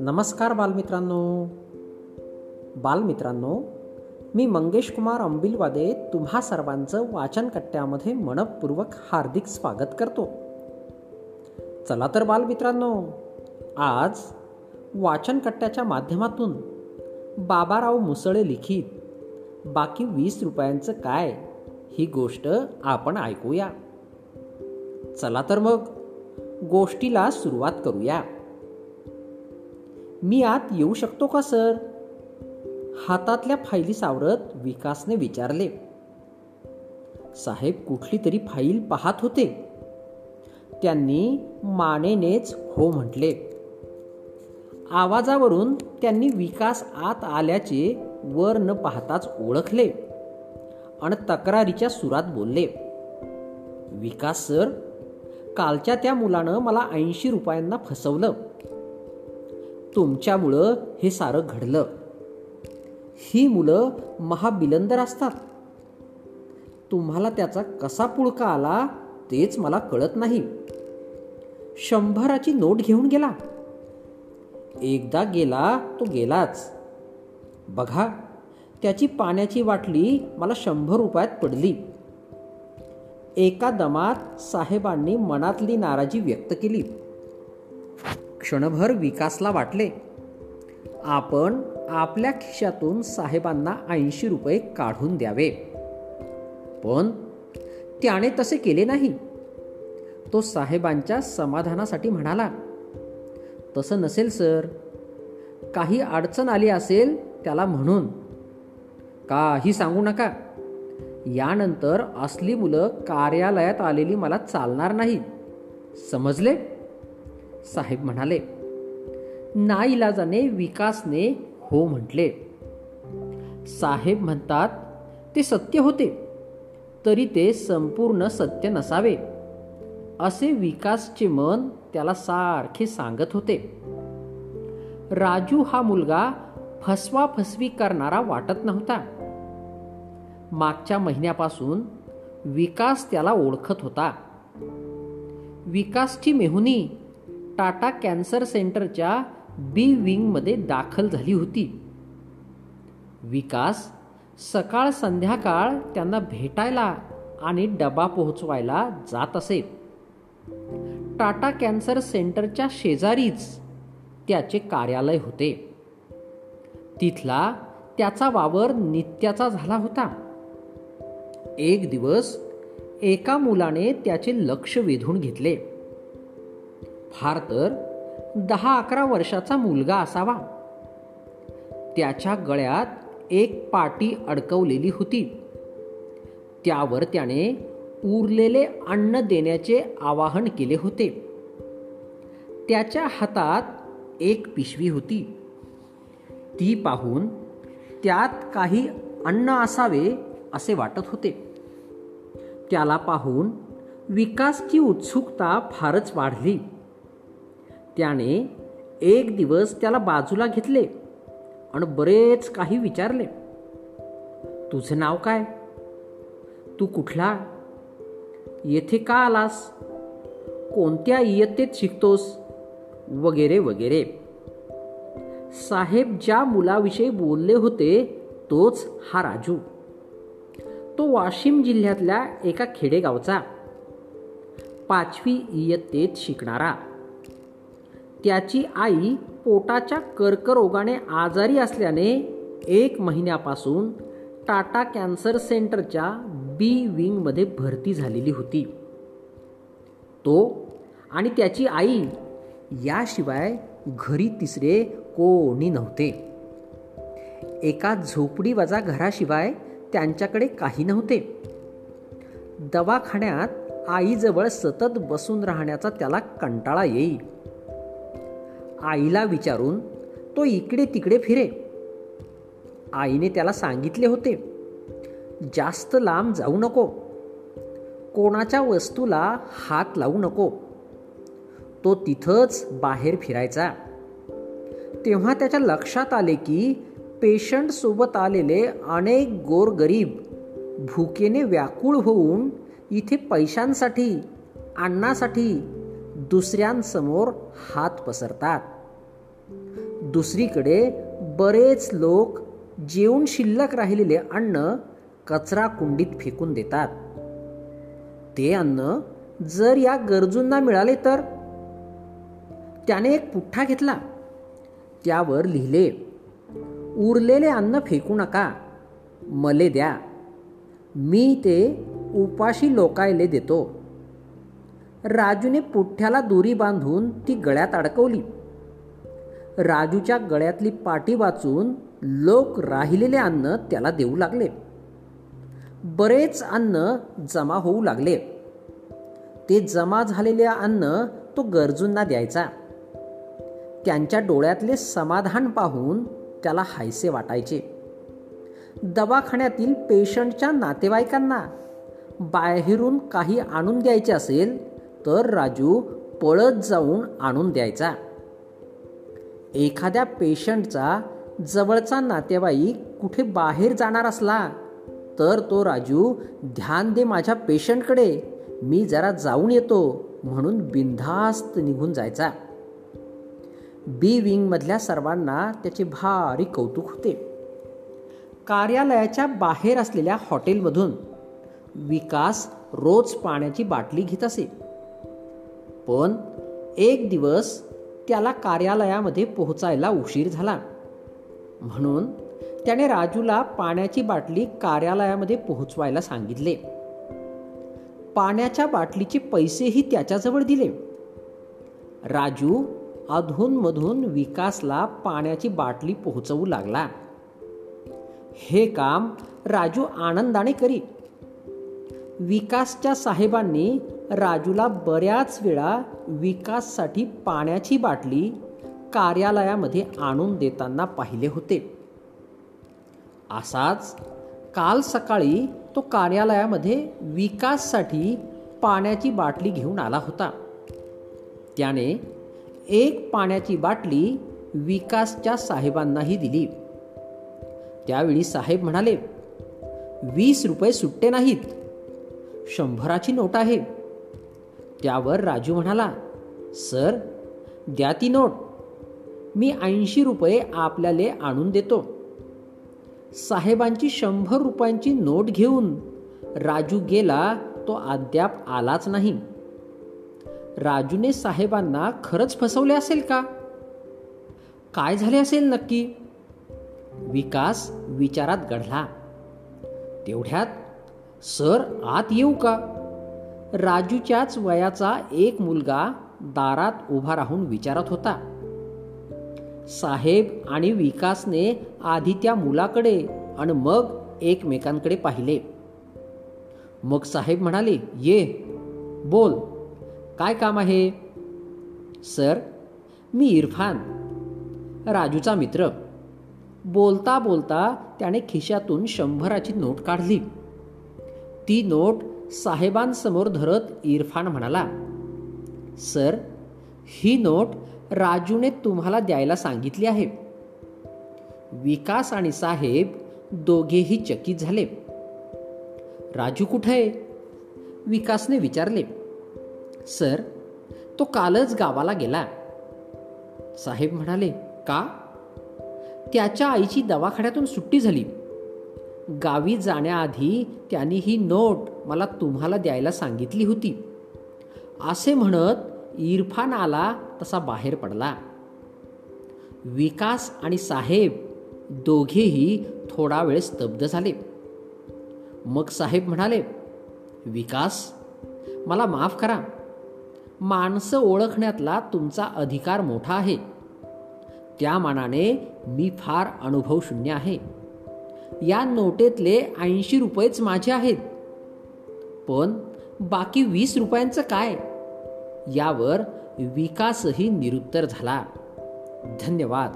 नमस्कार बालमित्रांनो. बालमित्रांनो मी मंगेश कुमार अंबिलवादे तुम्हा सर्वांचं वाचन कट्ट्यामध्ये मनपूर्वक हार्दिक स्वागत करतो. चला तर बालमित्रांनो आज वाचन कट्ट्याच्या माध्यमातून बाबाराव मुसळे लिखित बाकी वीस रुपयांचं काय ही गोष्ट आपण ऐकूया. चला तर मग गोष्टीला सुरुवात करूया. मी आत येऊ शकतो का सर? हातातल्या फाईली सावरत विकासने विचारले. साहेब कुठली तरी फाईल पाहत होते. त्यांनी मानेनेच हो म्हटले. आवाजावरून त्यांनी विकास आत आल्याचे वर न पाहताच ओळखले आणि तक्रारीच्या सुरात बोलले. विकास सर कालच्या त्या मुलानं मला ऐंशी रुपयांना फसवलं. तुमच्यामुळं हे सारं घडलं. ही मुलं महाबिलंदर असतात. तुम्हाला त्याचा कसा पुळका आला तेच मला कळत नाही. शंभराची नोट घेऊन गेला. एकदा गेला तो गेलाच. बघा त्याची पाण्याची वाटली मला शंभर रुपयात पडली. एका दमात साहेबांनी मनातली नाराजी व्यक्त केली. क्षणभर विकासला वाटले. आपण आपल्या खिशातून साहेबांना ऐंशी रुपये काढून द्यावे. पण त्याने तसे केले नाही. तो साहेबांच्या समाधानासाठी म्हणाला तसं नसेल सर. काही अडचण आली असेल त्याला म्हणून. काही सांगू नका. यानंतर असली मुलं कार्यालयात आलेली मला चालणार नाही. समजले? साहेब म्हणाले नाईलाजाने विकासने हो म्हटले. साहेब म्हणतात ते सत्य होते तरी ते संपूर्ण सत्य नसावे. असे विकासचे मन त्याला सारखे सांगत होते. राजू हा मुलगा फसवा फसवी करणारा वाटत नव्हता. मागच्या महिन्यापासून विकास त्याला ओळखत होता. विकासची मेहुनी टाटा कॅन्सर सेंटरच्या बी विंगमध्ये दाखल झाली होती. विकास सकाळ संध्याकाळ त्यांना भेटायला आणि डबा पोहोचवायला जात असे. टाटा कॅन्सर सेंटरच्या शेजारीच त्याचे कार्यालय होते. तिथला त्याचा वावर नित्याचा झाला होता. एक दिवस एका मुलाने त्याचे लक्ष वेधून घेतले. फार तर दहा अकरा वर्षाचा मुलगा असावा. त्याच्या गळ्यात एक पाटी अडकवलेली होती. त्यावर त्याने उरलेले अन्न देण्याचे आवाहन केले होते. त्याच्या हातात एक पिशवी होती. ती पाहून त्यात काही अन्न असावे असे वाटत होते. त्याला पाहून विकासची उत्सुकता फारच वाढली. त्याने एक दिवस त्याला बाजूला घेतले आणि बरेच काही विचारले. तुझं नाव काय? तू कुठला? येथे का आलास? कोणत्या इयत्तेत शिकतोस? वगैरे वगैरे. साहेब ज्या मुलाविषयी बोलले होते तोच हा राजू. तो वाशिम जिल्ह्यातल्या एका खेडेगावचा. पाचवी इयत्तेत शिकणारा. त्याची आई पोटाच्या कर्करोगाने आजारी असल्याने एक महिन्यापासून टाटा कॅन्सर सेंटरच्या बी विंगमध्ये भरती झालेली होती. तो आणि त्याची आई याशिवाय घरी तिसरे कोणी नव्हते. एका झोपडीवाजा घराशिवाय त्यांच्याकडे काही नव्हते. दवाखान्यात आईजवळ सतत बसून राहण्याचा त्याला कंटाळा येई. आईला विचारून तो इकडे तिकडे फिरे. आईने त्याला सांगितले होते जास्त लांब जाऊ नको. कोणाच्या वस्तूला हात लावू नको. तो तिथंच बाहेर फिरायचा. तेव्हा त्याच्या लक्षात आले की पेशंटसोबत आलेले अनेक गोरगरीब भुकेने व्याकुळ होऊन इथे पैशांसाठी अन्नासाठी दुसऱ्यांसमोर हात पसरतात. दुसरीकडे बरेच लोक जेवून शिल्लक राहिलेले अन्न कचरा कुंडीत फेकून देतात. ते अन्न जर या गरजूंना मिळाले तर? त्याने एक पुठ्ठा घेतला. त्यावर लिहिले उरलेले अन्न फेकू नका. मले द्या. मी ते उपाशी लोकायले देतो. राजूने पुठ्ठ्याला दोरी बांधून ती गळ्यात अडकवली. राजूच्या गळ्यातली पाटी वाचून लोक राहिलेले अन्न त्याला देऊ लागले. बरेच अन्न जमा होऊ लागले. ते जमा झालेले अन्न तो गरजूंना द्यायचा. त्यांच्या डोळ्यातले समाधान पाहून त्याला हायसे वाटायचे. दवाखान्यातील पेशंटच्या नातेवाईकांना बाहेरून काही आणून द्यायचे असेल तर राजू पळत जाऊन आणून द्यायचा. एखाद्या पेशंटचा जवळचा नातेवाईक कुठे बाहेर जाणार असला तर तो राजू ध्यान दे माझ्या पेशंटकडे मी जरा जाऊन येतो म्हणून बिनधास्त निघून जायचा. बी विंगमधल्या सर्वांना त्याचे भारी कौतुक होते. कार्यालयाच्या बाहेर असलेल्या हॉटेलमधून विकास रोज पाण्याची बाटली घेत असे. पण एक दिवस त्याला कार्यालयामध्ये पोहोचायला उशीर झाला. म्हणून त्याने राजूला पाण्याची बाटली कार्यालयामध्ये पोहोचवायला सांगितले. पाण्याच्या बाटलीचे पैसेही त्याच्याजवळ दिले. राजू अधूनमधून विकासला पाण्याची बाटली पोहोचवू लागला. हे काम राजू आनंदाने करी. विकासच्या साहेबांनी राजूला बऱ्याच वेळा विकाससाठी पाण्याची बाटली कार्यालयामध्ये आणून देताना पाहिले होते. असाच काल सकाळी तो कार्यालयामध्ये विकाससाठी पाण्याची बाटली घेऊन आला होता. त्याने एक पाण्याची बाटली विकासच्या साहेबांनाही दिली. त्यावेळी साहेब म्हणाले वीस रुपये सुट्टे नाहीत. शंभराची नोट आहे. त्यावर राजू म्हणाला सर द्या ती नोट. मी ऐंशी रुपये आपल्याला आणून देतो. साहेबांची शंभर रुपयांची नोट घेऊन राजू गेला तो अद्याप आलाच नाही. राजूने साहेबांना खरंच फसवले असेल का? काय झाले असेल नक्की? विकास विचारात घडला. तेवढ्यात सर आत येऊ का? राजूच्याच वयाचा एक मुलगा दारात उभा राहून विचारत होता. साहेब आणि विकासने आधी त्या मुलाकडे आणि मग एकमेकांकडे पाहिले. मग साहेब म्हणाले ये बोल. काय काम आहे? सर मी इरफान राजूचा मित्र. बोलता बोलता त्याने खिशातून शंभराची नोट काढली. ती नोट साहेबांसमोर धरत इरफान म्हणाला सर ही नोट राजूने तुम्हाला द्यायला सांगितली आहे. विकास आणि साहेब दोघेही चकित झाले. राजू कुठे विकासने विचारले. सर तो कालच गावाला गेला. साहेब म्हणाले का? त्याच्या आईची दवाखान्यातून सुट्टी झाली. गावी जाण्याआधी त्यांनी ही नोट मला तुम्हाला द्यायला सांगितली होती. असे म्हणत इरफान आला तसा बाहेर पडला. विकास आणि साहेब दोघेही थोडा वेळ स्तब्ध झाले. मग साहेब म्हणाले विकास मला माफ करा. माणसं ओळखण्यातला तुमचा अधिकार मोठा आहे. त्या मानाने मी फार अनुभव शून्य आहे. या नोटेतले ऐंशी रुपयेच माझे आहेत. पण बाकी वीस रुपयांचं काय? यावर विकासही निरुत्तर झाला. धन्यवाद.